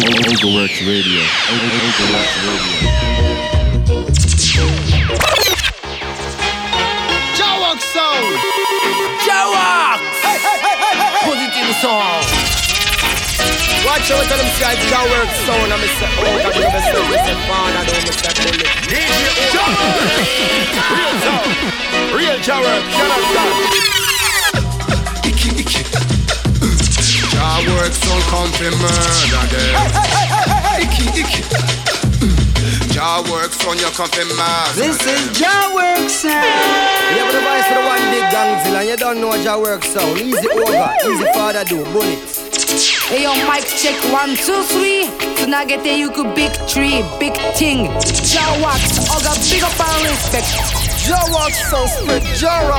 Overworks Radio. Overworks Radio. Jawok Sound! Jawok! Positive sound. Watch out, tell them say Jawok oh, Sound and me say, oh, that me say, me say, father, don't me say, bullet. DJ Real sound! Real Jawok, shut up, son! Jawok Sound come to murder them. Icky, icky. Mm. Jawok Sound, you come to murder This is Jawwork Sound. You have the voice for the one big gangzilla and you don't know Jawwork Sound. Easy over, easy father do, bullets. Hey yo, mic check one, two, three. Tonight get there, you could big tree, big thing. Jawax, Oga, big up and respect. ジャワソースジャロ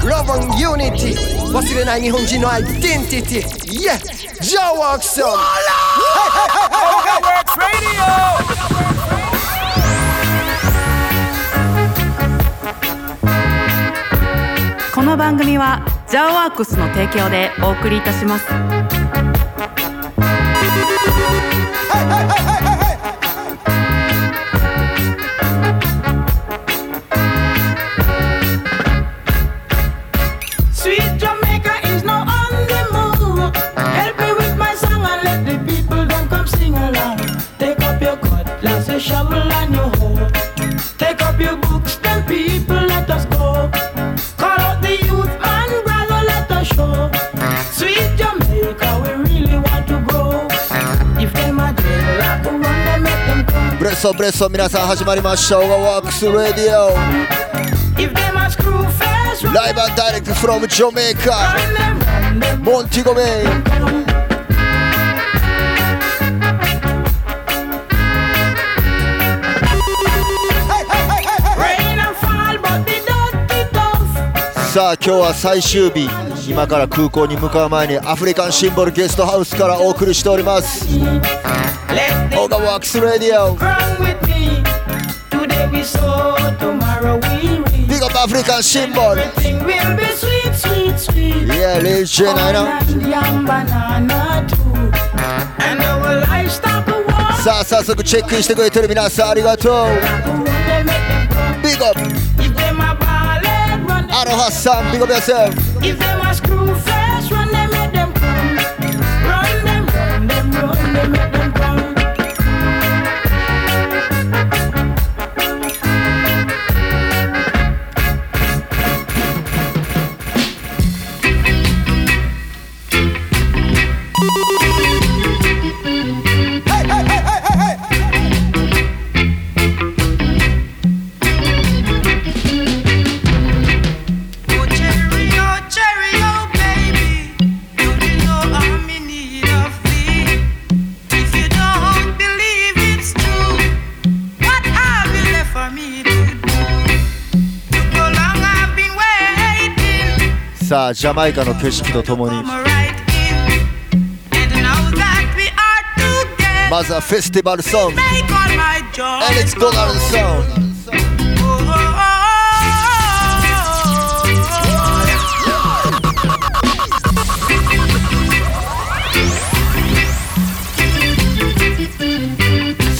ブロンユニティ忘れない日本人のアイデンティティイエジャワーズソースこの番組はジャワークスの提供でお送りいたします。Hey. shovel and your hoe. Take up your books, then people let us go. Call out the youth man, brother, let us show. Sweet Jamaica, we really want to grow. If them a dead like run, then make them come. ブレッソブレッソ皆さん始まりましたオガワークスラディオ If them a screw face, run ライブダイレ さあ今日は最終日。今から空港に向かう前にアフリカンシンボルゲストハウスからお送りしております。オーガワークスラディオビッグアフリカンシンボルさあ早速チェックインしてくれてる皆さんありがとう。ビッグアッ Out Hassan, big up yourself. If them a screw run them, make them come. Run them, run them, run them. Run them. ジャマイカの景色とともに。まずはフェスティバルソング。エレック・ドナルドソン Oh, oh, oh, oh.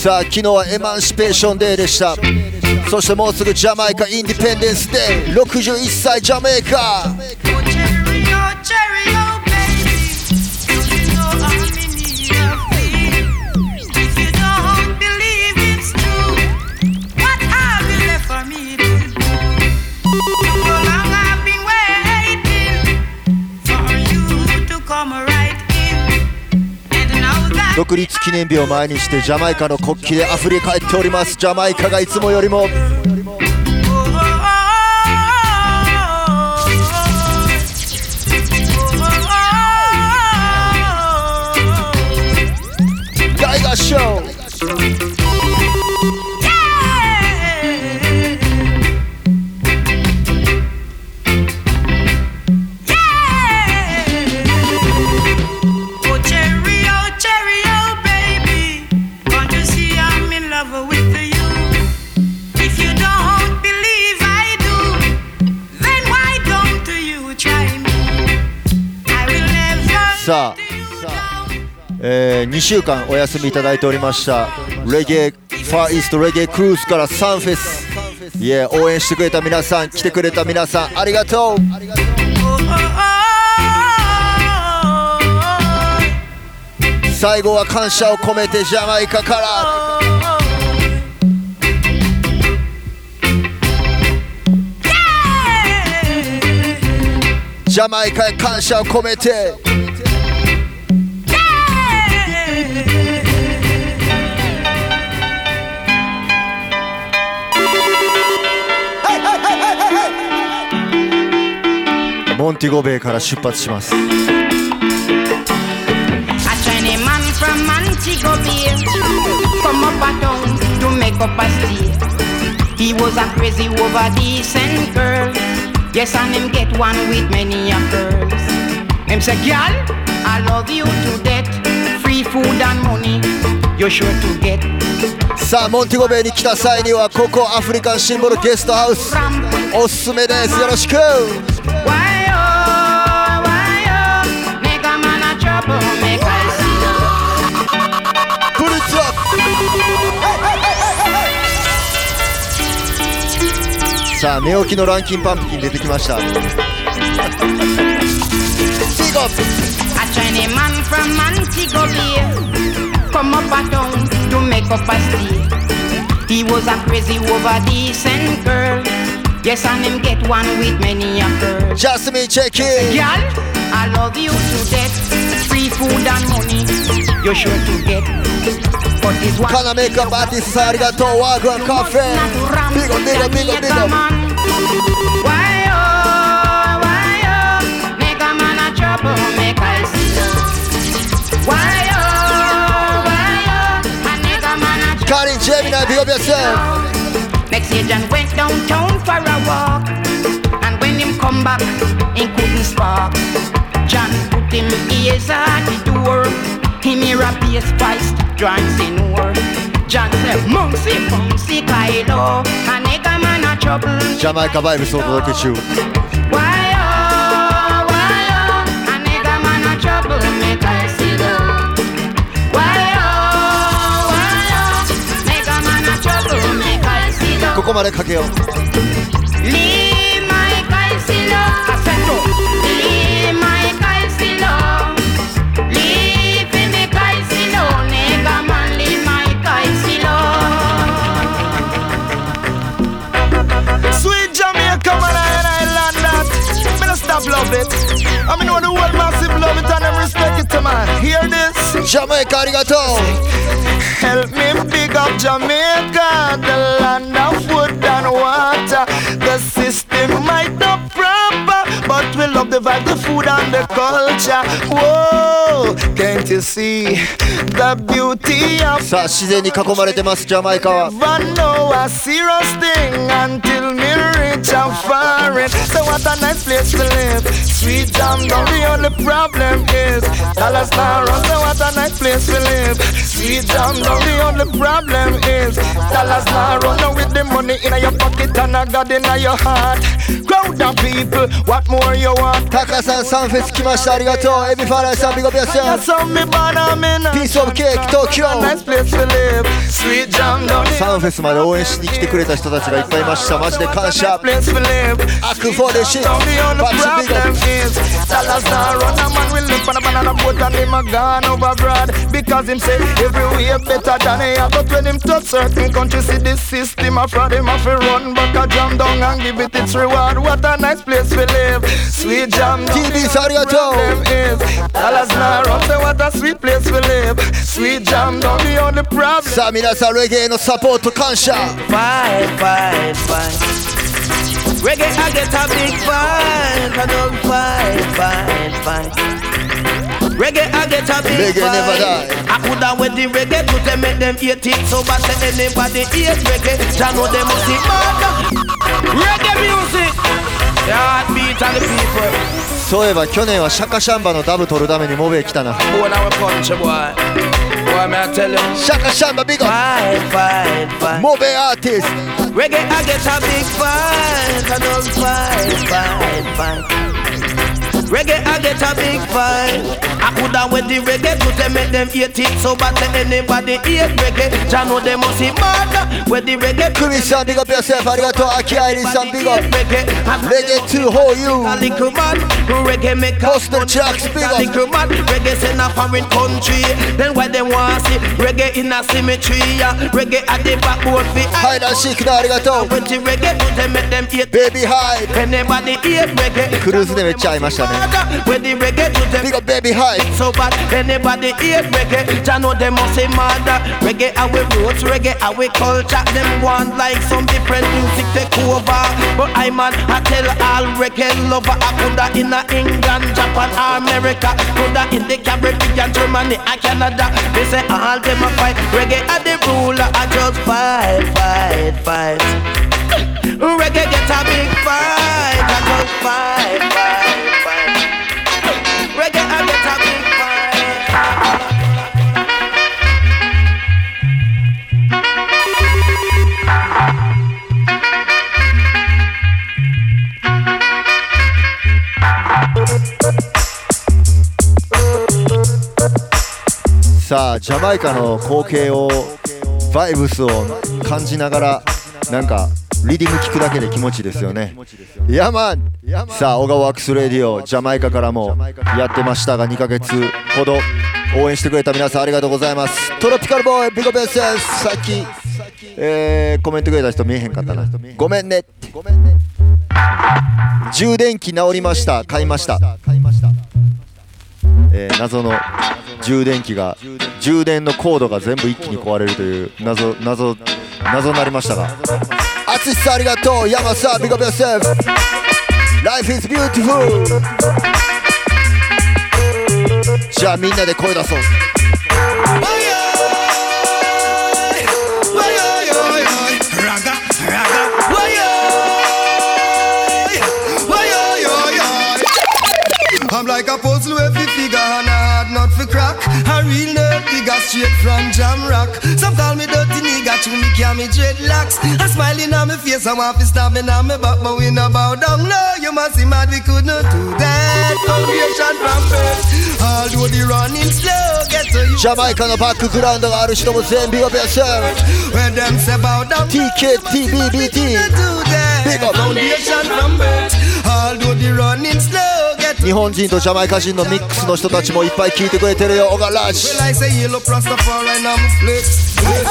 さあ昨日は Emancipation Day でした。そしてもうすぐジャマイカ Independence デー。61歳ジャメイカ。独立記念日を前にしてジャマイカの国旗で溢れ返っております。ジャマイカがいつもよりも。さあ let you down. え2週間お休みいただいておりました。レゲエファーイーストレゲエクルーズからサンフェス。いえ応援してくれた皆さん来てくれた皆さんありがとう。最後は感謝を込めてジャマイカから。ジャマイカへ感謝を込めて。モンティゴベイから出発します from Montego Bay come up a town to make up a stay. He was a crazy over decent girl. Yes, and him get one with many a girls. Him say, girl, I love you to death. Free food and money, you're sure to get. さあモンティゴベイに来た際にはここアフリカンシンボルゲストハウスおすすめですよろしく trouble, make I see. プリッツアップさあ寝起きのランキンパンプキン出てきましたビッグアップ A Chinese man from Montego Bay come up a town to make up a stay. He was a crazy over decent girl. Yes, and him get one with many a girl. ジャスミンチェキン Girl, I love you to death. Free food and money, you're sure to get. But it's what Can I make up at this side got to walk on coffee? Big up, big up, big up, big up. Why oh, why oh, make a man a troublemaker, see Why oh, oh, Cardi Gemini, big up yourself. Mexican went downtown for a walk, and when him come back, he couldn't spark. John Victim is at the door. Him here a pace spice, drinks in war. John said, Monksy, Fonksy, Kylo. A nigga man a trouble. Jamaica vibes over, look at you. Why, oh, why, oh, a nigga man a trouble, make I see. Leave my bicycle, I said. massive love it. I mean, all the world massive love it and them respect it, man. Hear this? Jamaica, arigato. Help me pick up Jamaica, the land of wood and water. but we love the vibe, the food and the culture. Whoa, can't you see the beauty of さあ自然に囲まれてますジャマイカは Never know a serious thing until me reach a foreign. So what a nice place to live. Sweet jam down, the only problem is dollars not run. So what a nice place to live. Sweet jam down, the only problem is dollars not run. Now with the money in your pocket and a God in your heart. Crowd of people, what more you want? タカさんサンフェス来ましたありがとうエビファライさんビゴビアス Yeah, so me born a me now. ピースオブケーキ東京 Nice place to live. Sweet jam down, the サンフェスまで応援しに来てくれた人たちがいっぱいいましたマジで感謝 place to live. アクフォーデシッ Now the only バッチビゴ problem is dollars the jam TV Sariato Dallas now run say what a sweet place we live. Sweet jam don't be on the problem. Sammy that's a reggae no support to Kansha. Fight, fight, fight Reggae I get a big fight I don't fight, fight, fight Reggae I get a big reggae fight never die. I coulda with the reggae to them make them hate it. So bad that anybody hate reggae. Jah know them must be mad. Reggae music. The heartbeat of the people. そういえば去年はシャカシャンバのダブ取るためにモベ来たな Boy, now we punch a boy. Boy, may I tell you. シャカシャンバビゴ Fight, fight, fight. モベアーティス Reggae, Reggae I get a big vibe. I coulda wear the reggae to them make them hate it. So bad let anybody hate reggae. Jah know they must be mad. Wear the reggae. Christian, big up yourself. Arigato Akiris and big up. Reggae, reggae to hold you. A little man, reggae make us no tracks. Big up. Little man, reggae send a foreign country. Then why they want see reggae in a cemetery? Reggae at the backboard fi. Hide and seek now, arigato. When the reggae to them make them hate. Baby hide. Anybody hate reggae. クルーズでめっちゃ会いましたね harder When the reggae to them. Big up baby high So bad Anybody hear reggae Jah know them must say murder Reggae our roots Reggae our culture. Them want like some different music take over. But I man I tell all reggae lover I put that in a England Japan America. Put that in the Caribbean Germany and Canada. They say all them a fight. Reggae are the ruler I just fight fight fight. Reggae get a big fight I just fight fight. さあジャマイカの光景をバイブスを感じながらなんかリディム聞くだけで気持ちいいですよね。 Yah man。さあオガワークスレディオジャマイカからもやってましたが2ヶ月ほど応援してくれた皆さんありがとうございます。トロピカルボーイビゴベースです。さっき、えーコメントくれた人見えへんかったな。ごめんねって。充電器直りました。買いました。買いました。えー謎の充電器が充電のコードが全部一気に壊れるという謎謎謎になりましたが。淳さんありがとう山さんビゴベセーフ Life is beautiful じゃあみんなで声出そう「real dirty nigga straight from jam rock. Some call me dirty nigga, true me carry me dreadlocks. I smiling on my face, I want to stab me on my back, but we no bow down. No, you must see mad, we could not do that. Foundation from birth, although the running slow, get to you. Jamaica'nın hakkı kıran da arıştığımız en büyük eser. Where them say bow down. TKTBBT. Big up. Foundation from birth, although the running slow. 日本人とジャマイカ人のミックスの人たちもいっぱい聞いてくれてるよオガラジ Well, I say yellow Rastafari and I'm flex, flex.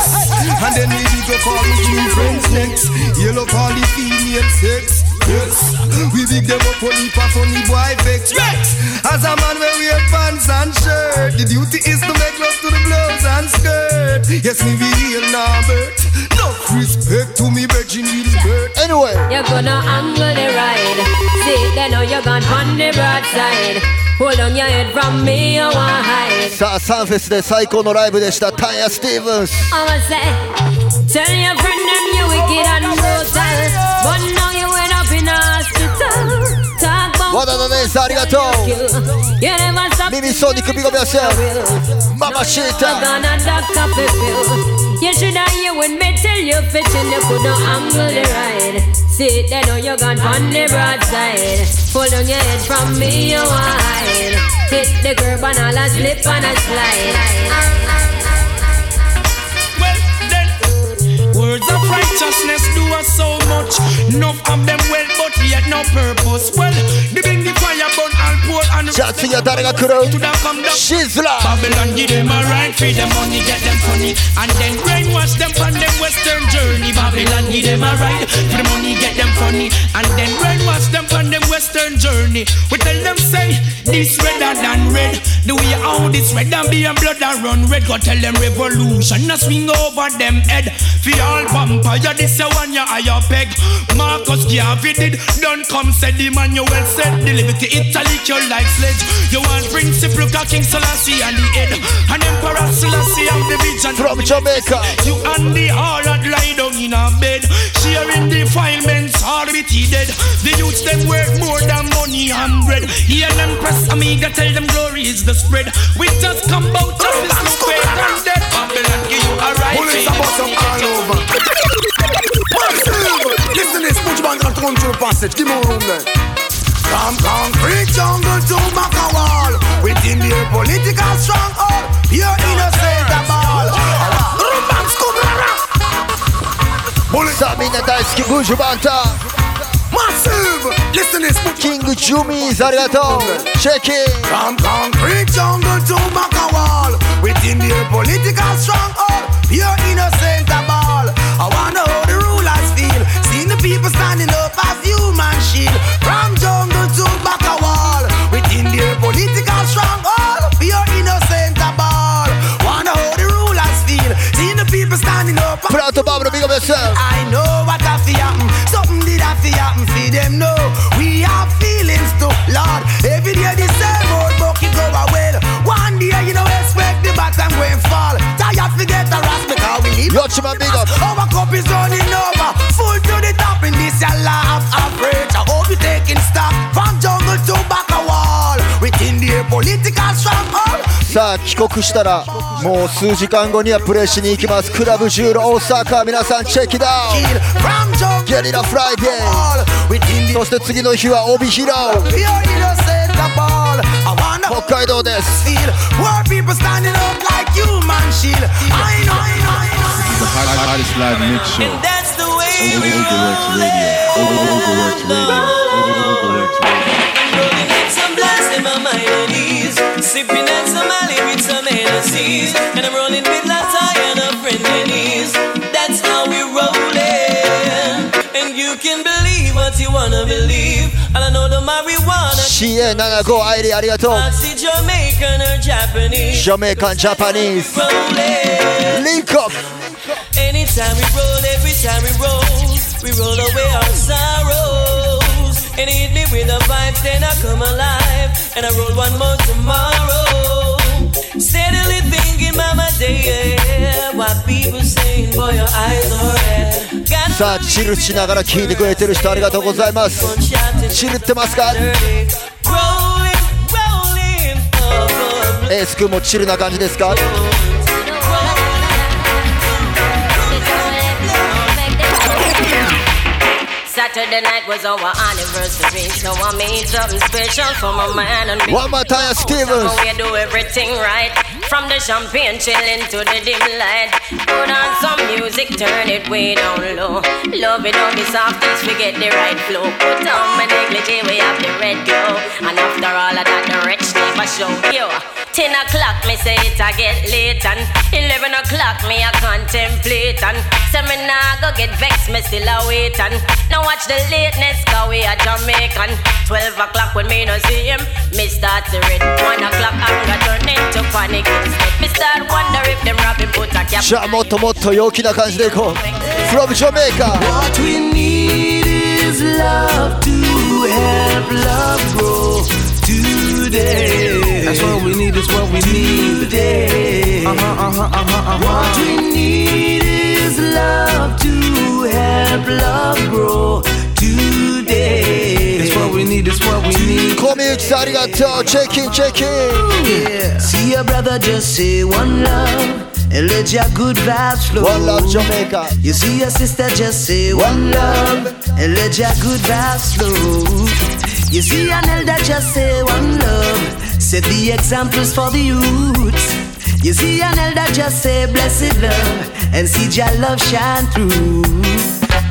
And then we big up all the three friends next. Yellow call the female sex, yes. We big them up on heap of funny boy vex. As a man we wear pants and shirt, the duty is to make love to the blouse and skirt. Yes, me be real Norbert. No respect to me virgin little bird. Anyway You're gonna angle the ride. See, they know you're gone on the broadside. Hold on your head from me, you want hide. さあサンフェスで最高のライブでしたタイヤ・スティーブンス tell your friend them you wicked and brutal. But now you end up in hospital. Talk about 和田の姉さんありがとうソニックビゴベセーフママシータ You should have hear when me tell you fit and you could not angle the ride. See, they know you're gone on the broadside. Pull down your head from me, you wide. Hit the curb and all a slip and a slide. Well, then, words of righteousness do us so much. Enough of them well, yet no purpose. Well, the bring the fire burn all poor and Shout to your daughter crew. To come down. Shizzla. Babylon give them a right, feed them money, get them funny, and then brainwash them from them western journey. Babylon give them a right, for the money, get them funny, and then brainwash them from them western journey. We tell them say this redder than red. The way out this red and be and blood and run red. Go tell them revolution, a swing over them head. For all vampire, this a one ya higher peg. Marcus Garvey did, don't come said the man you well said. Deliver to Italy, you like sledge. You want Prince principle, King Selassie and the head, and Emperor Selassie and the vision. from Jamaica You and the harlot lie down in a bed Sharing defilements all with he dead The youths them work more than money and bread Hear them press amiga tell them glory is the spread We just come out just this stupid and dead will not give you a right. Bullets are bust up all over. Listen this, put your band and come to the passage. Give me a room there. From concrete jungle to Macawal, within their political stronghold, you're innocent of all. Sabina Tajski Bujubanta Massive! Listen this King Jumi Zariato Check it From concrete jungle to Macawal your political stronghold, oh, pure innocent of all. I wonder how the rulers feel, seeing the people standing up as human shield. From jungle to back a wall, within their political stronghold, oh, pure innocent of all. Wonder how the rulers feel, seeing the people standing up. Put out the Pablo, big up yourself. I know what I feel happen, something did I feel happen, see them know. Forget the rest because we live. ヨッチマンビガ Our cup is running over, full to the top in this your of average. I hope you taking stock from jungle to back a wall. Within the political stronghold. さあ帰国したらもう数時間後にはプレイしに行きますクラブジュール大阪皆さんチェックダウンゲリラフライデーそして次の日は帯広北海道です feel Poor people standing up like human shield I know, I know, I know The hot, hottest live mix show. That's the way we Overworks Radio. Overworks Radio. Overworks Radio. Rolling in some blast in my mind and ease Sipping on some Mali with some Hennessy's And I'm rolling with Latta and a friend Denise That's how we rollin' And you can believe what you wanna believe And I know the she and Nana go Airi arigato. Jamaican or Japanese. Jamaican Japanese. Link up. Anytime we roll, every time we roll, we roll away our sorrows. And hit me with a vibe, then I come alive, and I roll one more tomorrow. Steadily thinking, my day, yeah, what people saying, boy, your eyes are red. さあチルしながら聞いてくれてる人ありがとうございますチルってますかエース君もチルな感じですか Saturday night was our anniversary, so I made something special for my man We from the champagne chilling to the dim light. Put on some music, turn it way down low. Love it, don't be just forget the right flow. Put on my negligee, we have the red glow. And after all of that, the rich never show. Yo, 10 o'clock, me say it, I get late. And 11 o'clock, me I contemplate. And say me nah go get vexed, me still a wait. And now watch the lateness, cause we a Jamaican. 12 o'clock when me no see him, me start to read. 1 o'clock, anger turn into panic instead. Me start wonder if them robbing put a cap. じゃあもっともっと陽気な感じでいこう From Jamaica What we need is love to help love grow today. That's what we need, that's what we need today. Uh huh, uh huh, uh huh, uh huh. What we need is love to help love grow today. That's what we need, that's what we need. Come in, Sarigato, check in, check in. Yeah. See your brother, just say one love. And let your good vibes flow. One love, Jamaica. You see your sister, just say one, one love. And let your good vibes flow. You see an elder just say one love, set the examples for the youth. You see an elder just say blessed love and see your love shine through.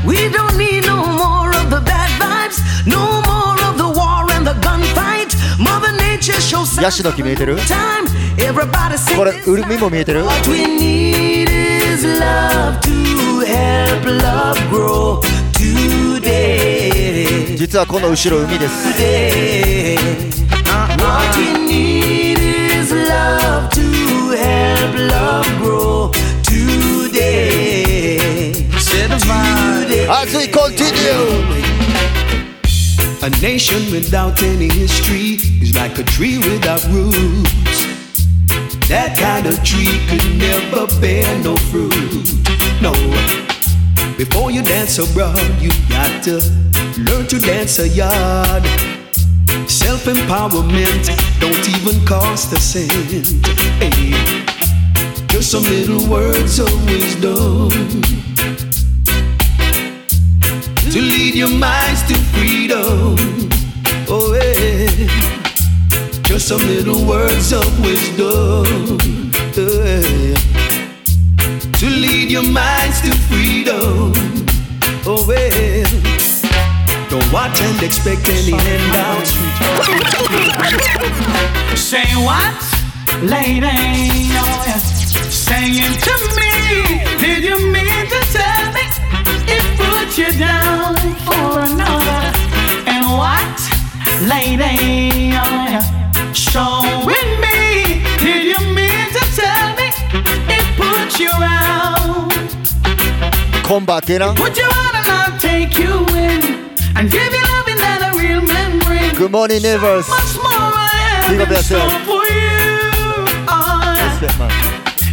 We don't need no more of the bad vibes, no more of the war and the gunfight. Mother Nature shows ヤシの木見えてる time. Everybody sing これ this ウルミも見えてる What we need is love to help love grow today. 実はこの後ろ海です Today. What we need is love to help love grow today. Set a today. As we continue A nation without any history is like a tree without roots. That kind of tree could never bear no fruit. No. Before you dance abroad, you got to learn to dance a yard. Self empowerment don't even cost a cent. Hey, just some little words of wisdom to lead your minds to freedom. Oh, just some little words of wisdom to lead your minds to freedom. Oh well, don't watch and expect any handouts, sweetheart. Say what, lady? Oh, yeah. Saying to me, did you mean to tell me it put you down for another? And what, lady? Oh, yeah. Showing me, did you mean to tell me it put you out? Come back, you know? Put you out and I'll take you in and give you loving that a real man brings. Good morning neighbors Much more I have Big up in store yourself. for you. Oh, yeah. Respect man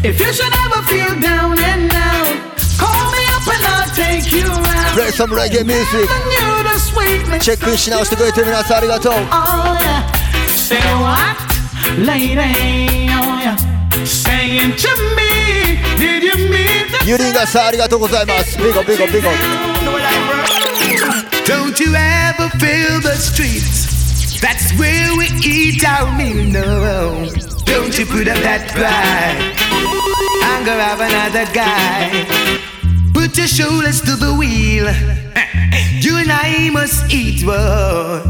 If you should ever feel down and out, call me up and I'll take you out. Play some reggae music Giving you the sweetness チェックし直してくれてる皆さんありがとう Oh yeah. Say what, lady? Oh yeah. Saying to me, did you mean to ユリンガさんありがとうございますビゴビゴビゴ Don't you ever feel the streets? That's where we eat our meal. No, don't you put up that pride and go have another guy. Put your shoulders to the wheel. You and I must eat whoa.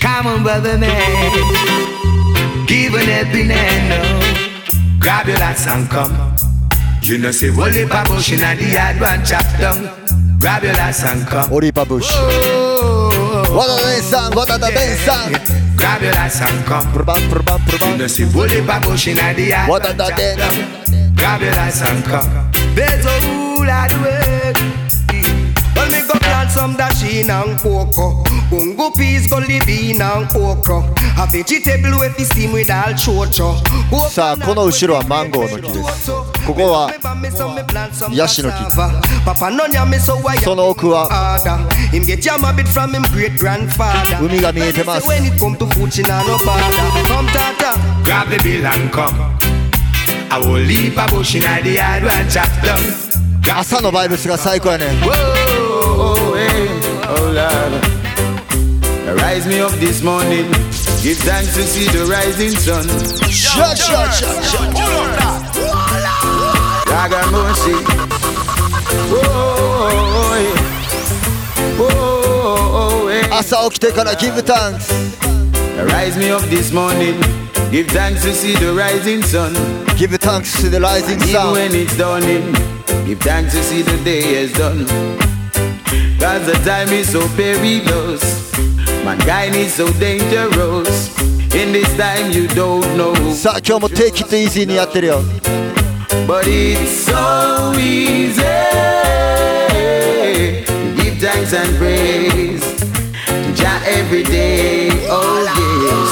Come on, brother man. Give an. No. Grab your lads and come. You know, say, Wally Babush in the yard, one chop down. Grab your lights and come. Oripa Bush. Oh. What a they? What are they? Grab your lights and come. You know see Oripa Bush in the air. What a they? Grab your lights and come. Bezo ula duwe some dasheen and cocoa. Ungo peas, gully bean and okra. A vegetable with the steam with all chocho. さあこの後ろはマンゴーの木ですここはヤシの木 Papa no nya me so why その奥は father. Him get jam a bit from him great grandfather. 海が見えてます When it come to food, she nah no bother. Come tata. Grab the bill and come. I will leave a bush in the yard one chop down. 朝のバイブスが最高やね Whoa, oh, hey, oh Lord. Rise me up this morning. Give thanks to see the rising sun. Shut, shut, shut, shut. Raga mercy. Whoa, hey. Whoa, hey. 朝起きてからギブタンクス Rise me up this morning. Give thanks to see the rising sun. Give thanks to the rising Even sun when it's dawning, give thanks to see the day is done. Cause the time is so perilous. Mankind is so dangerous. In this time you don't know. Sachi, But it's so easy. Give thanks and praise. Ja every day, oh yes.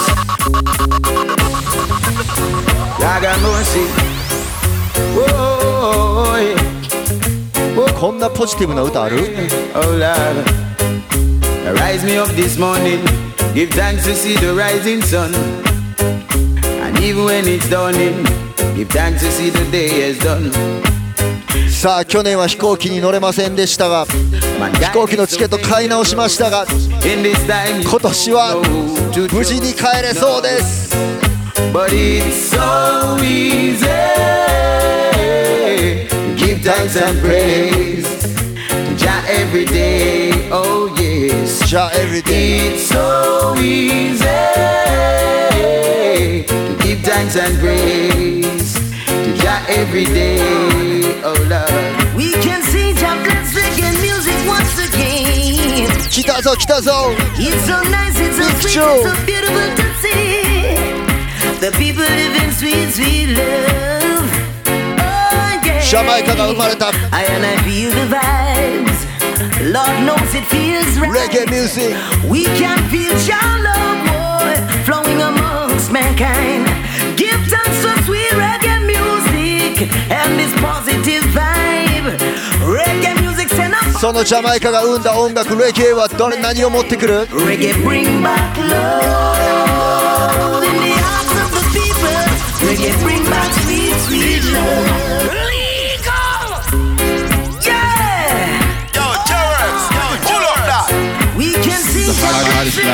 Gaga mercy. Oh, oh, oh, Whoa. こんなポジティブな歌ある Oh Lord, rise me up this morning. Give thanks to see the rising sun. And even when it's dawning, give thanks to see the day is done. さあ去年は飛行機に乗れませんでしたが飛行機のチケット買い直しましたが今年は無事に帰れそうです But it's so easy. Give thanks and Jah every day. Oh yes, Sha every day. It's so easy to give thanks and praise to Jah every day. Oh Lord, we can see Jah bless reggae music once again. Chitazo, chitazo. It's so nice, it's so sweet, it's so beautiful to see the people living sweet, sweet love. Oh yeah. Jamaica, I and I feel the vibe. Lord knows it feels right. Reggae music We can feel your love, boy, flowing amongst mankind. Give thanks for sweet reggae music and this positive vibe. Reggae music send us そのジャマイカが生んだ音楽レゲエはどれ何を持ってくる Reggae bring back love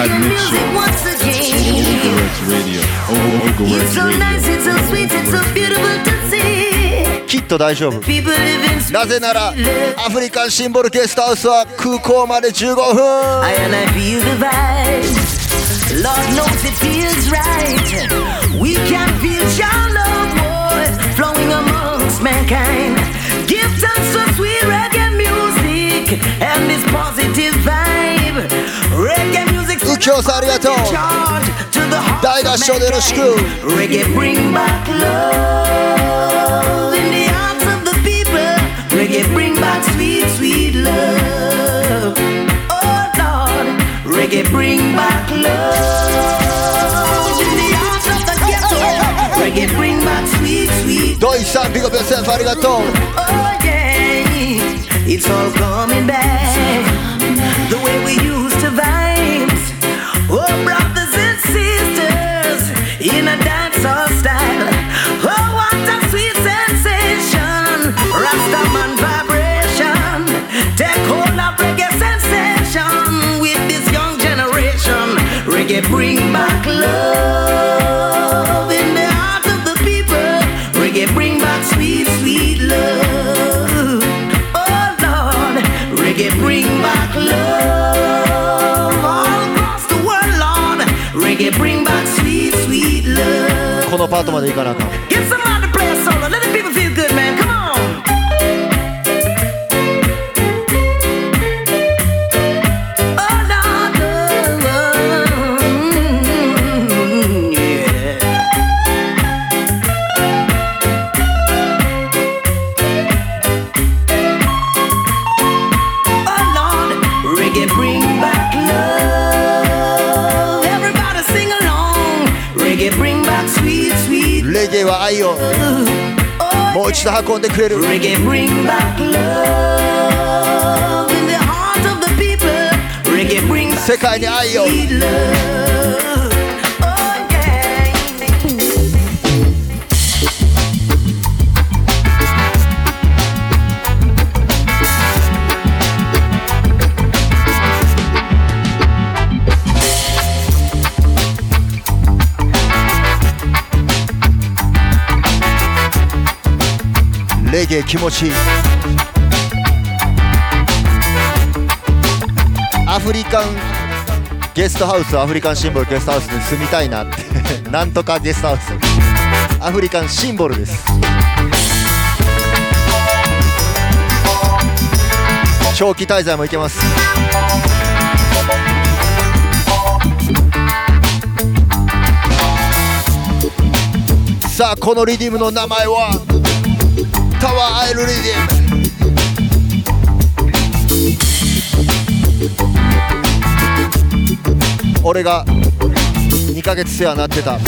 Scott Mitchell. きっと大丈夫なぜならアフリカンシンボルゲストハウスは空港まで15分「右京さんありがとう to the heart 大合唱でよろしく Reggae bring back love in the hearts of the people. Reggae bring back sweet, sweet love. Oh Lord, reggae bring back love in the hearts of the ghetto. Reggae bring back sweet, sweet. ドイさんビゴビョセンフありがとう Oh yeah, it's all coming back the way we used to vibes. Oh brothers and sisters in a dancehall style. Oh what a sweet sensation, Rastaman vibration. Take hold of reggae sensation with this young generation. Reggae bring back love このパートまでいかなあかん もう一度運んでくれる Reggae bring back love in the heart of the people. Reggae bring back 世界に愛を 気持ちいいアフリカンゲストハウスアフリカンシンボルゲストハウスに住みたいなってなんとかゲストハウスアフリカンシンボルです長期滞在もいけますさあこのリディムの名前はタワーアイルリディム俺が2ヶ月世話になってた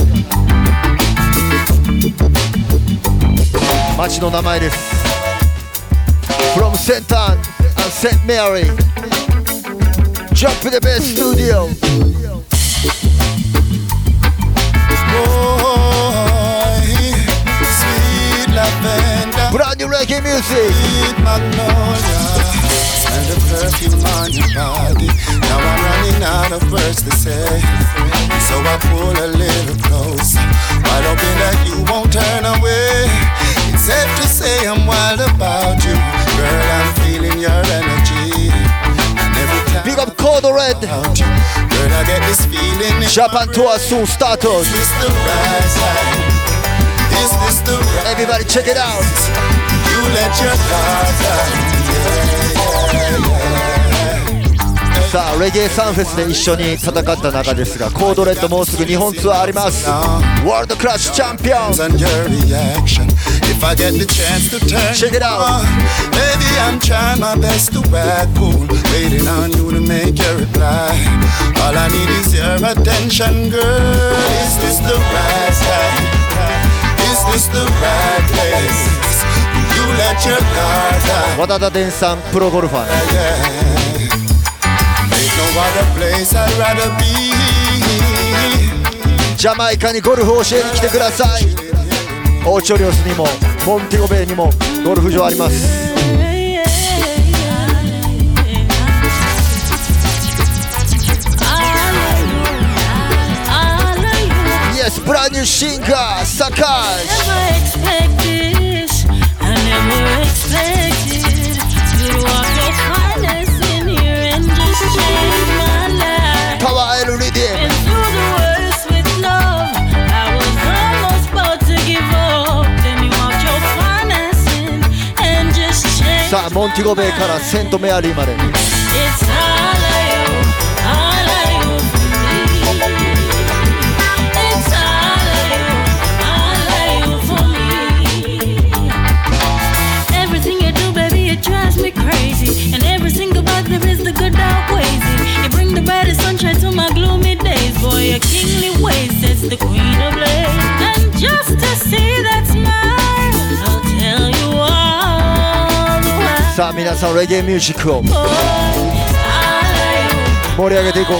町の名前です From St. Anne and St. Mary Jump the Best Studio reggae music. Smell the perfume on your body. Now I'm running out of words to say. So I pull a little closer. While hoping that you won't turn away. It's safe to say I'm wild about you. Girl, I'm feeling your energy. And every time Big up Code Red. girl, I get this feeling. Japan tour soon started. Is this the right time? Is this the right Everybody check it out. you let レゲエサンフェスで一緒に戦った中ですがコードレッドもうすぐ日本ツアーありますワールドクラッシュチャンピオン和田田伝さんプロゴルファージャマイカにゴルフを教えてください。オチョリオスにもモンティゴベにもゴルフ場あります。Yes, brand new singer, さあモンティゴベイからセントメアリーまで。Bring the sunshine to my gloomy days. Boy, your kingly ways, it's the queen of blaze. And just to see that smile, I'll tell you all the while. さあ皆さんレゲエミュージックを盛り上げていこう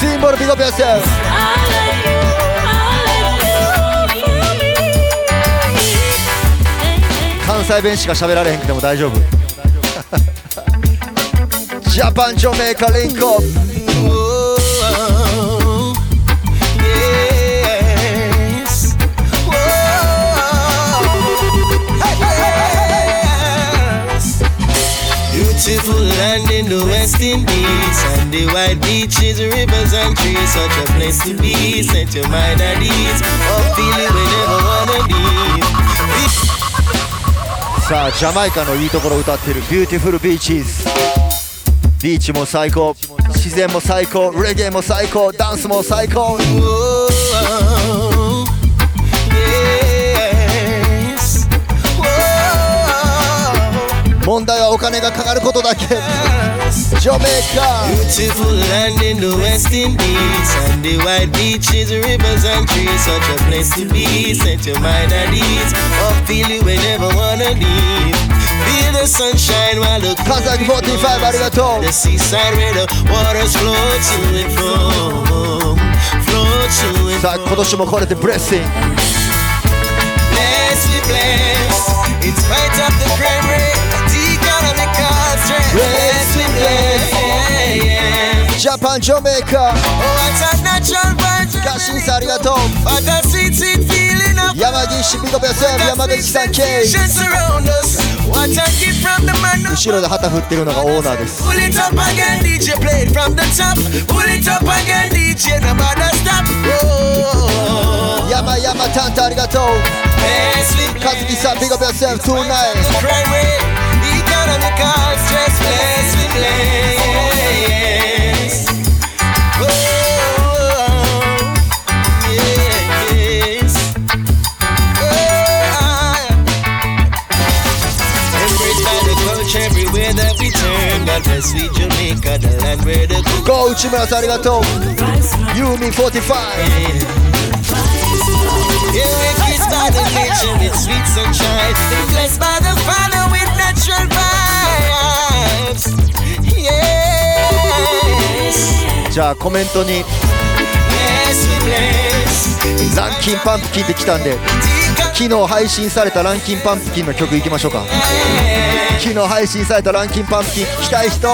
シンボルビゴピアス関西弁しか喋られへんくても大丈夫ジャパンジョメーカリンコ Yes. Whoa. Yes. Beautiful land in the West Indies And the white beaches, rivers and trees Such a place to be Set your mind at ease Or feel it whenever wanna leave さあジャマイカのいいところを歌ってるビューティフルビーチーズビーチも最高自然も最高レゲエも最高ダンスも最高 Yes. 問題はお金がかかることだけジャメイカ Beautiful land in the West Indies And the white beaches, rivers and trees Such a place to be Set your mind at ease Or feel it whenever wanna leave Feel the sunshine while the 川崎45ありがとう The seaside where the waters flow to and from Flow to and さあ今年もこれでブレッシング Bless we bless In spite of the crime rate The economical stress Bless we bless yeah, yeah. ジャパンジャメイカ Oh, what a natural virgin ガシンさんありがとう What a sweet, sweet feeling of 山岸ビゴペス山口さん K 後ろで旗振ってるのがオーナーです。山山ちゃんとありがとう。Bless sweet Jamaica, the land where the うユーミン45 Yeah, we're kissed by the nature with sweet sunshine. And blessed by the Father with natural vibes. Yes. じゃあコメントに Yes, キンパンプキンって来たんで昨日配信されたランキンパンプキンの曲いきましょうか。昨日配信されたランキンパンプキン聞きたい人フ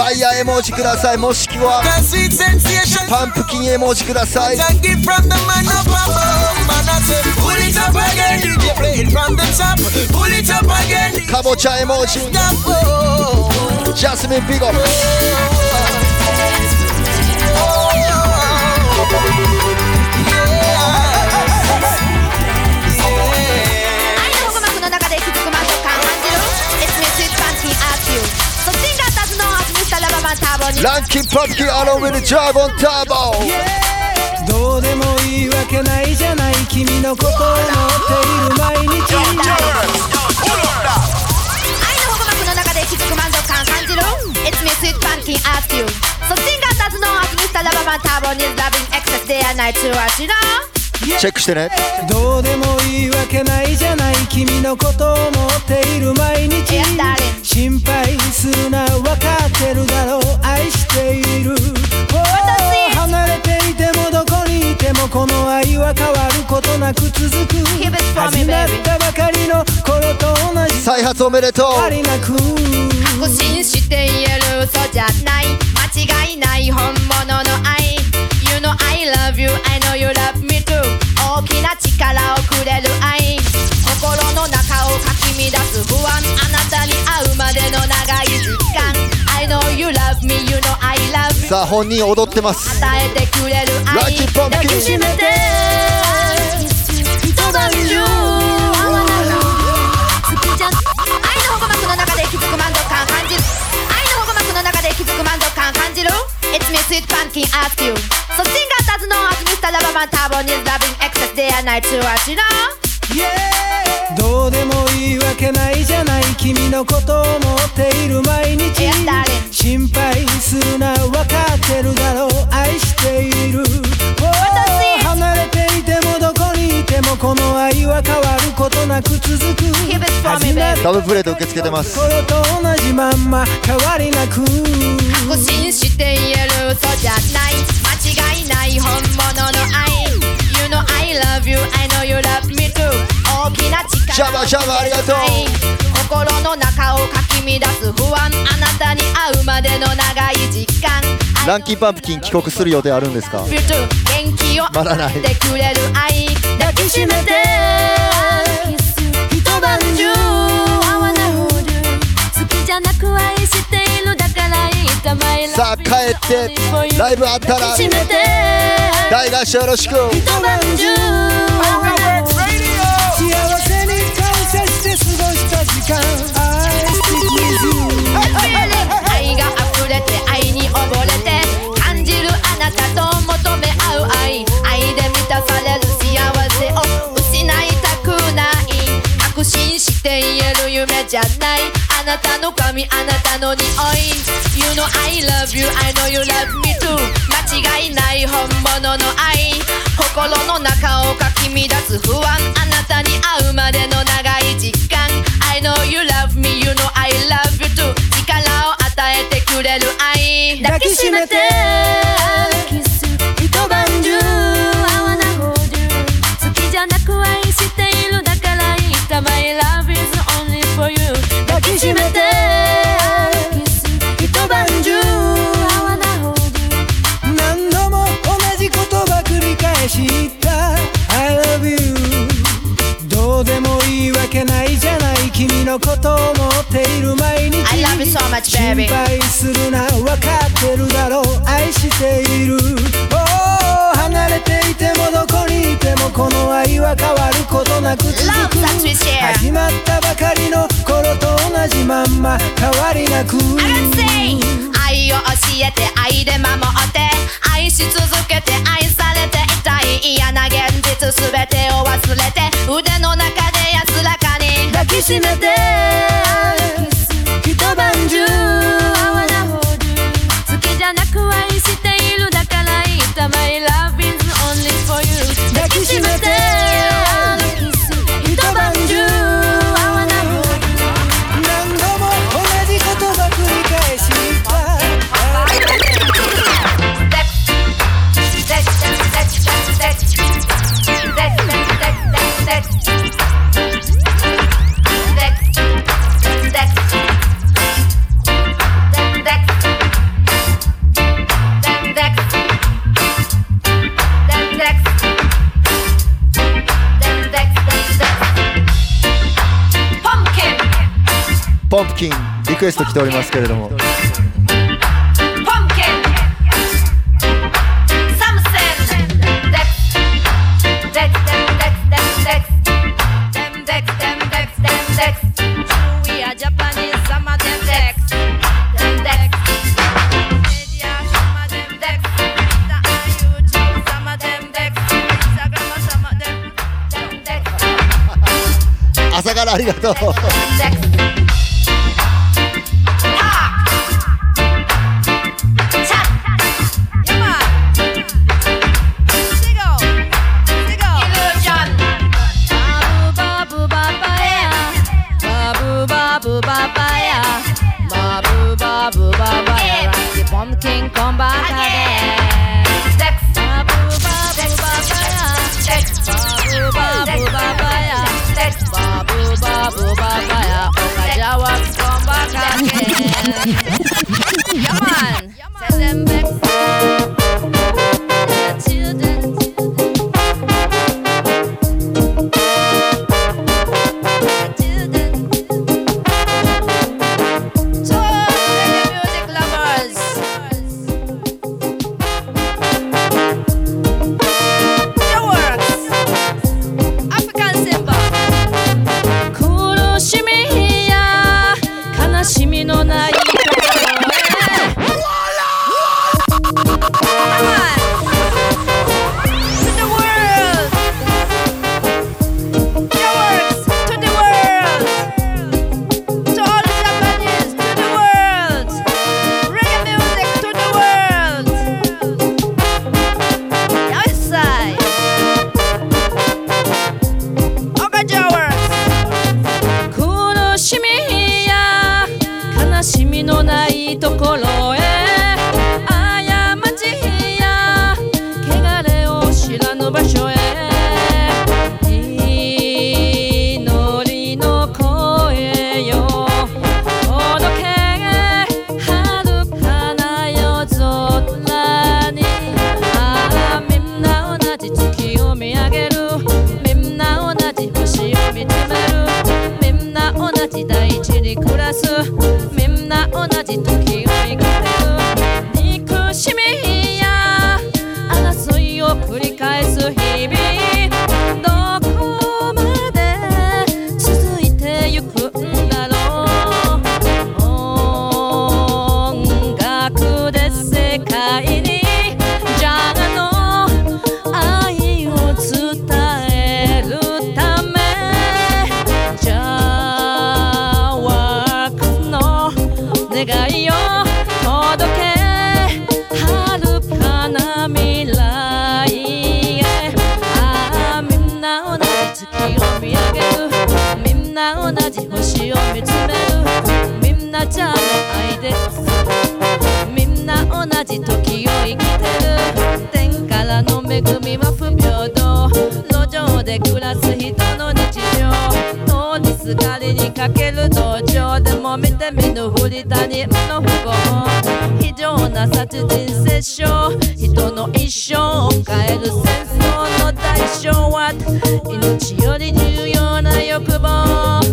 ァイヤー絵文字ください。もしくはパンプキン絵文字ください。かぼちゃ絵文字ジャスミンビゴ。ンランキンパンプキンアローウィルジャーゴンターボどうでもいいわけないじゃない君のことを思っている毎日愛の保護膜の中で気づく満足感感じる It's me sweet pumpkin ask you So sing that as no as Mr. Loverman Turbo is loving excess day and night to us you know チェックしてね。どうでもいいわけないじゃない。君のことを思っている毎日。心配するな分かってるだろう。愛している。Oh 離れていてもどこにいてもこの愛は変わることなく続く。始まったばかりの頃と同じ。再発おめでとう。なく。確信して言える嘘じゃない。間違いない本物の愛 You know I love you I know you love me too. 大きな力をくれる愛。心の中をかき乱す不安。あなたに会うまでの長い時間。I know you love me You know I love you. さあ本人踊ってます。与えてくれる愛。抱きしめて。一晩中 me sweet pumpkin ask you So sing out as known as Mr. Loverman Tabo is loving excess day and night to us you know どうでもいいわけないじゃない。君のことを思っている毎日。心配するな分かってるだろう。愛している。Oh 離れていてもどこにいてもこの愛は変わることなく続く。ダブルプレート受け付けてます。頃と同じまんま変わりなく。確信して言える嘘じゃない。間違いない本物の愛シャバシャバありがとう。心の中をかき乱す不安。あなたに会うまでの長い時間。ランキーパンプキン帰国する予定あるんですか？元気をまだない。てくれる愛抱きしめて。一晩中。I wanna hold you 好きじゃなく愛しているだから言ったさあ帰って。ライブあったら大合唱よろしく一晩中時間。I stick with you 愛が溢れて愛に溺れて感じるあなたと求め合う愛。愛で満たされる幸せを失いたくない。確信して言える夢じゃない。あなたの髪あなたの匂い。You know I love you I know you love me too. 間違いない本物の愛。心の中をかき乱す不安。あなたに会うまでの長い時間。I know you love me You know I love you too 力を与えてくれる愛抱きしめて一晩中 I wanna hold you 好きじゃなく愛しているだから言った My love is only for you 抱きしめて一晩中 I wanna hold you 何度も同じ言葉繰り返した I love you どうでもいいわけないじゃない君のことを思っている毎日。I love you so much, 心 baby 配するな分かってるだろう。愛している。Oh 離れていてもどこにいてもこの愛は変わることなく続く。始まったばかりの頃と同じまんま変わりなく。愛を教えて愛で守って愛し続けて愛しめて一晩中クエスト来ておりますけれども。朝からありがとう。じ時を生きてる天からの恵みは不平等路上で暮らす人の日常。通りすがりにかける道場でも見て見ぬふり他人の不幸非常な殺人殺傷人の一生を変える戦争の代償は命より重要な欲望。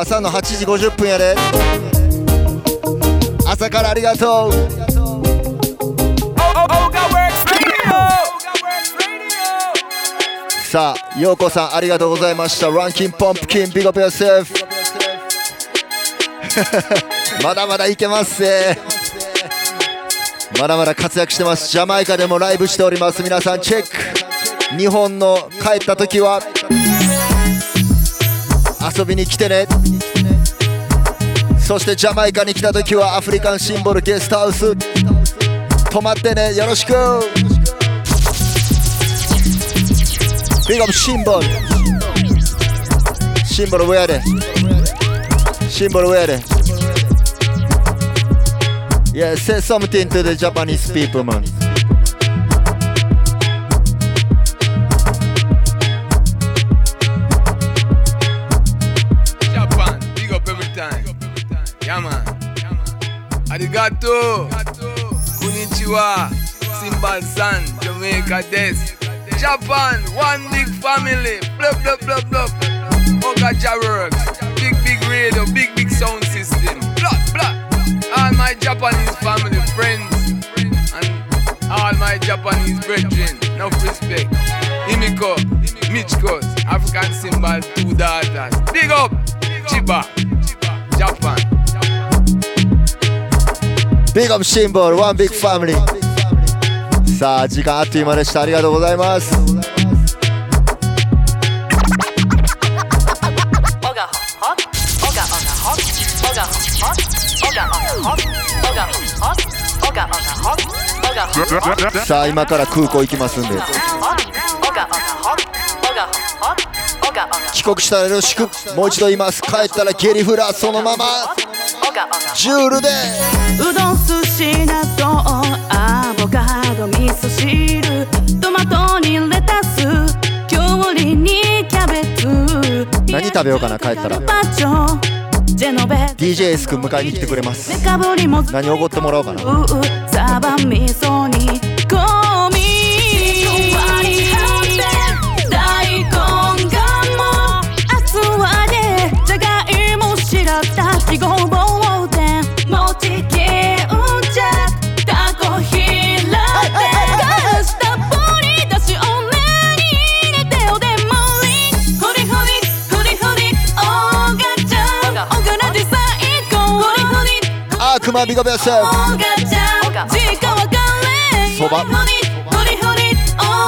朝の8時50分やで。朝からありがとう。さあようこさんありがとうございました。ランキンポンプキンビッグアセーフまだまだいけますぜ。まだまだ活躍してます。ジャマイカでもライブしております。皆さんチェック。日本の帰った時は。遊びに来てね。そしてジャマイカに来た時はアフリカンシンボルゲストハウス。泊まってね。よろしく。ビッグアップシンボル。シンボルウェアで。シンボルウェアで。Yeah, say something to the Japanese people, man. Arigato. Konnichiwa. Simbal San, Jamaica Des. Japan, one big family. Blah, blah, blah, blah. Okaja works. Big, big radio, big, big sound system. Blah, blah. All my Japanese family, friends, and all my Japanese brethren. Enough respect. Himiko, Michkos, African symbol, two daughters. Big up, Chiba, Big up シンボル、 one big family。さあ、時間あっという間でした。ありがとうございます。さあ今から空港行きますんで帰国したらよろしくもう一度言います帰ったらゲリフラそのままジュールでうどんド味噌汁トマトにレタス。きゅうりにキャベツ。何食べようかな帰ったら。DJ エース君迎えに来てくれます。何おごってもらおうかな。うサバ味噌に悪魔ビゴベスおがちゃん時間わかれ。そば。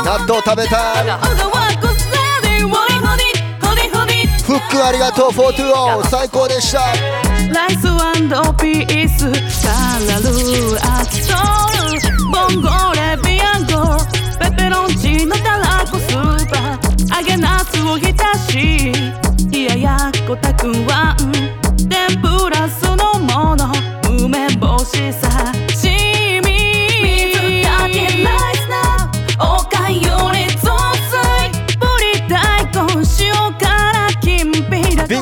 納豆食べたい。フックありがとう420最高でした。ライスピースカラルアソールボンゴレビアンゴペペロンチのたらこスーパー。揚げナスを浸し。冷ややっこたくあん。天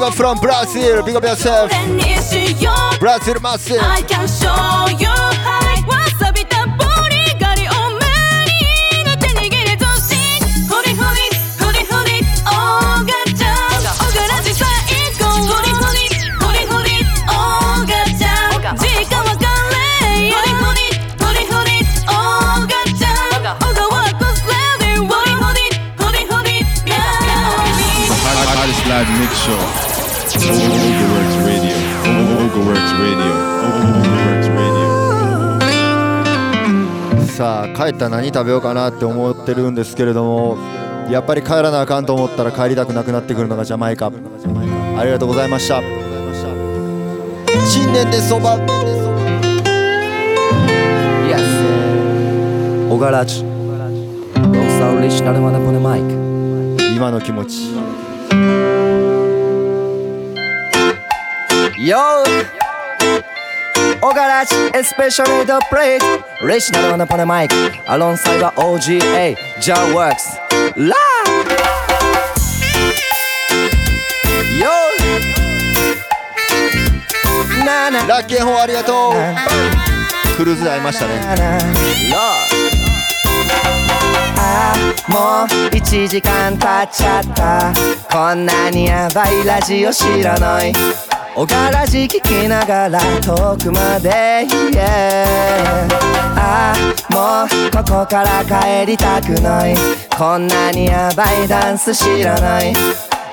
up from Brazil. Big up yourself. Brazil massive. I can show you. さあ帰ったら何食べようかなって思ってるんですけれどもやっぱり帰らなあかんと思ったら帰りたくなくなってくるのがジャマイカ。ありがとうございました。新年でそば。Upon the mic. 今の気持ち Yo! おがらしエスペシャルドプレイトレシナルのパネマイク。アロンサイバー OGA ジャンワークスラッキーホーありがとう。クルーズで会いましたね。ああ。もう1時間経っちゃった。こんなにヤバいラジオ知らない。おがらじ聞きながら遠くまで yeah ああもうここから帰りたくない。こんなにヤバいダンス知らない。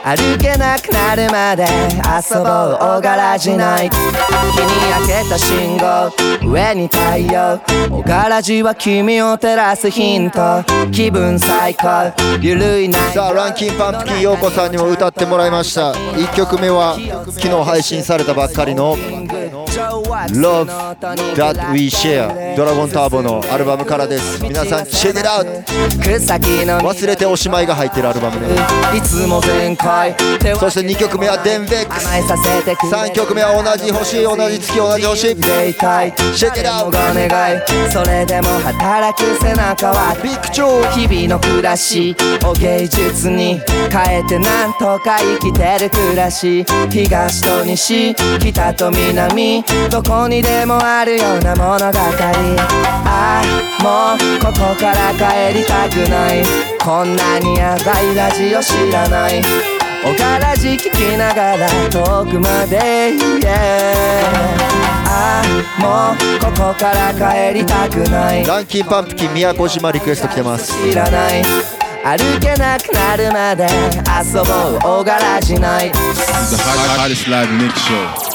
歩けなくなるまで遊ぼう。おがらじない。日に焼けた信号。上に太陽。おがらじは君を照らすヒント。気分最高。ゆるいなさあランキンパンプキン陽子さんにも歌ってもらいました。1曲目は昨日配信されたばっかりの Love That We Share ドラゴンターボのアルバムからです。皆さんチェックイアウト忘れておしまいが入ってるアルバムね。いつも全開。そして2曲目はデンベックス。3曲目は同じ星同じ月同じ星。チェックイアウトお願い。それでも働く背中は。ビッグチョー日々の暮らし。を芸術に変えてなんとか生きてる暮らし。東と西北と南どこにでもあるような物語ああもうここから帰りたくない。こんなにヤバいラジオ知らない。おからじ聞きながら遠くまで yeah ああもうここから帰りたくない。ランキンパンプキン宮古島リクエスト来てます。知らない。歩けなくなるまで遊ぼう。おがらじない。The hot, hottest live mix show.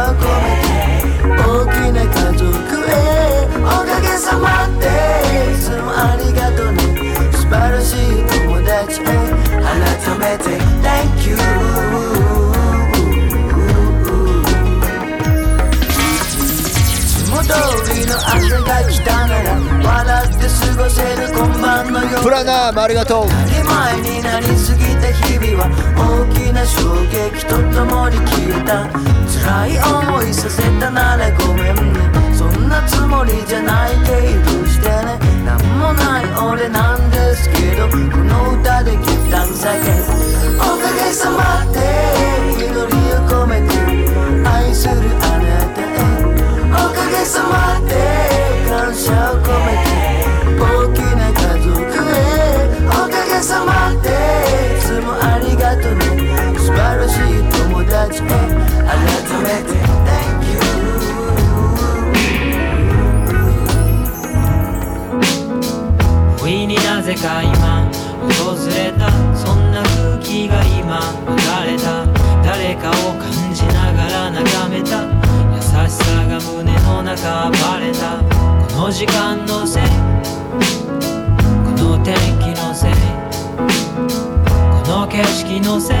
マムありがとう当たり前になりすぎた日々は大きな衝撃とともに消えた。辛い思いさせたならごめん。ねそんなつもりじゃないけどしてね。なんもない俺なんですけど。この歌で Give thanks again おかげさまで祈りを込めて愛するあなたへ。おかげさまで感謝を込めて。世界今訪れた。そんな空気が今流れた。誰かを感じながら眺めた。優しさが胸の中暴れた。この時間のせい。この天気のせい。この景色のせい。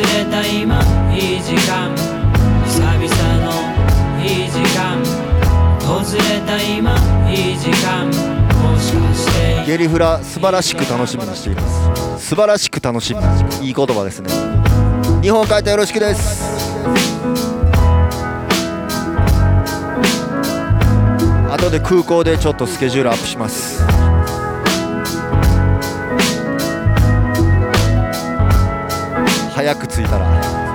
れた今いい時間。久々のいい時間。訪れた今いい時間。もしかして。ゲリフラ素晴らしく楽しみにしています。素晴らしく楽しみいい言葉ですね。日本書いてよろしくです。後で空港でちょっとスケジュールアップします。早く着いたら。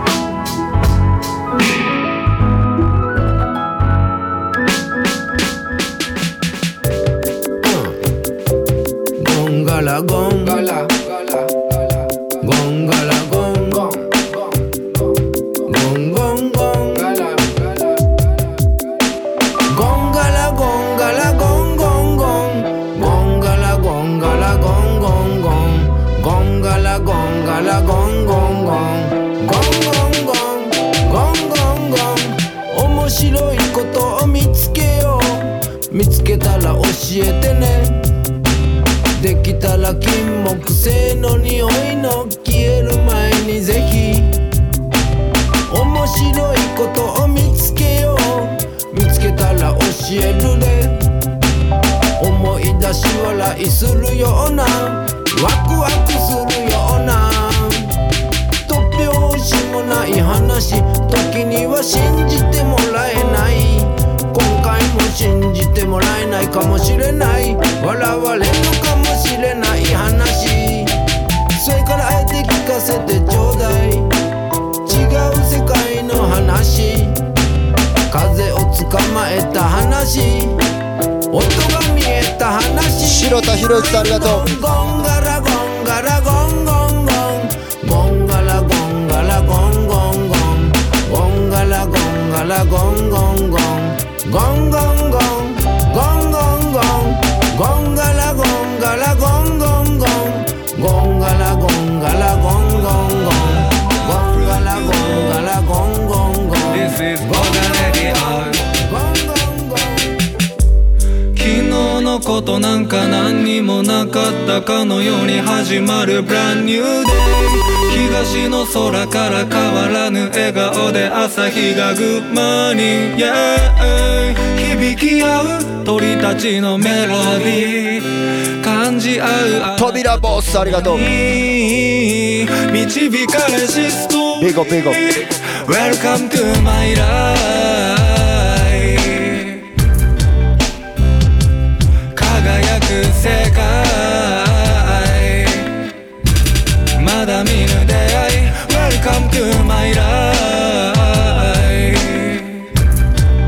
ゴ合う鳥たちのメロディー感じ合う扉ボスありがとう。導かれしスト。ーリービゴビゴ。Welcome to my life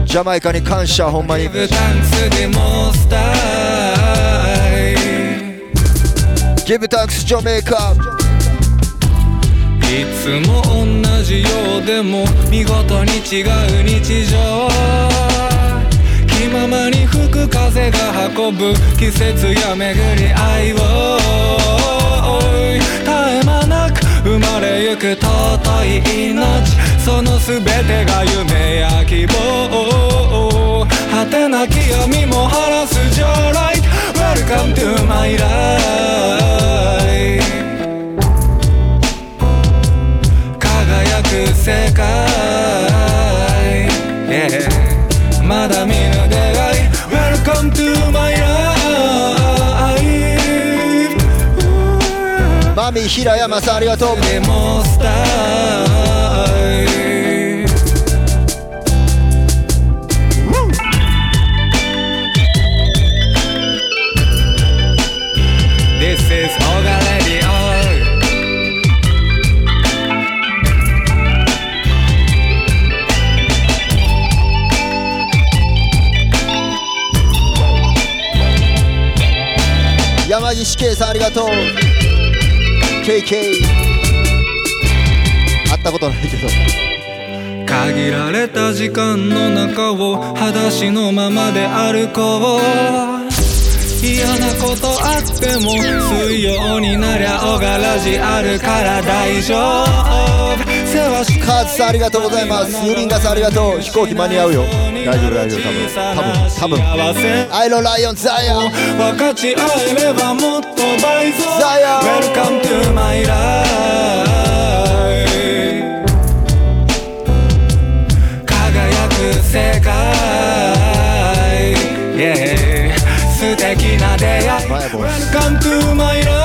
ジャマイカに感謝ほんまに。Give thanks the most high Give thanks ジャメイカいつも同じようでも見事に違う日常。気ままに吹く風が運ぶ季節や巡り愛を。絶え間なく生まれゆく尊い命。その全てが夢や希望果てなき闇も晴らす j o l i g h t w e l c o m e to my life 輝く世界平山さんありがとう。でもスタ岸圭さんありがとう KK 会ったことないけど。限られた時間の中を裸足のままで歩こう。嫌なことあっても水曜になりゃ小柄じあるから大丈夫。世話しカーズさんありがとうございます。ユリンガさんありがとう。飛行機間に合うよ。大丈夫大丈夫。多分。多分。多分。アイロンライオンザイアン分。かち合えればもっと倍増ザイアン Welcome to my life 輝く世界 day I Viable. Come to my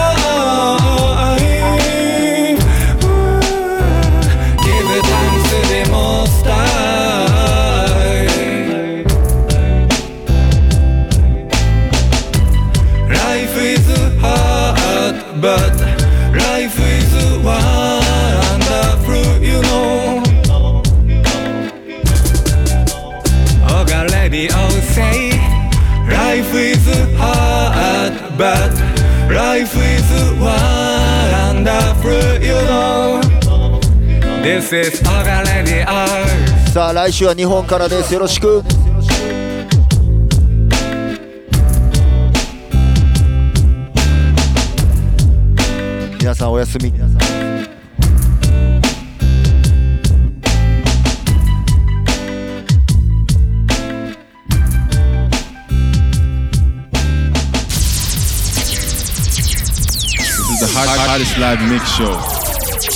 This is Oga Radio. さあ来週は日本からですよろしく皆さんおやすみ This is the hot, hottest live mix show.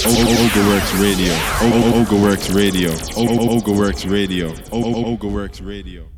Ogaworks Radio. Ogaworks Radio. Ogaworks Radio. Ogaworks Radio.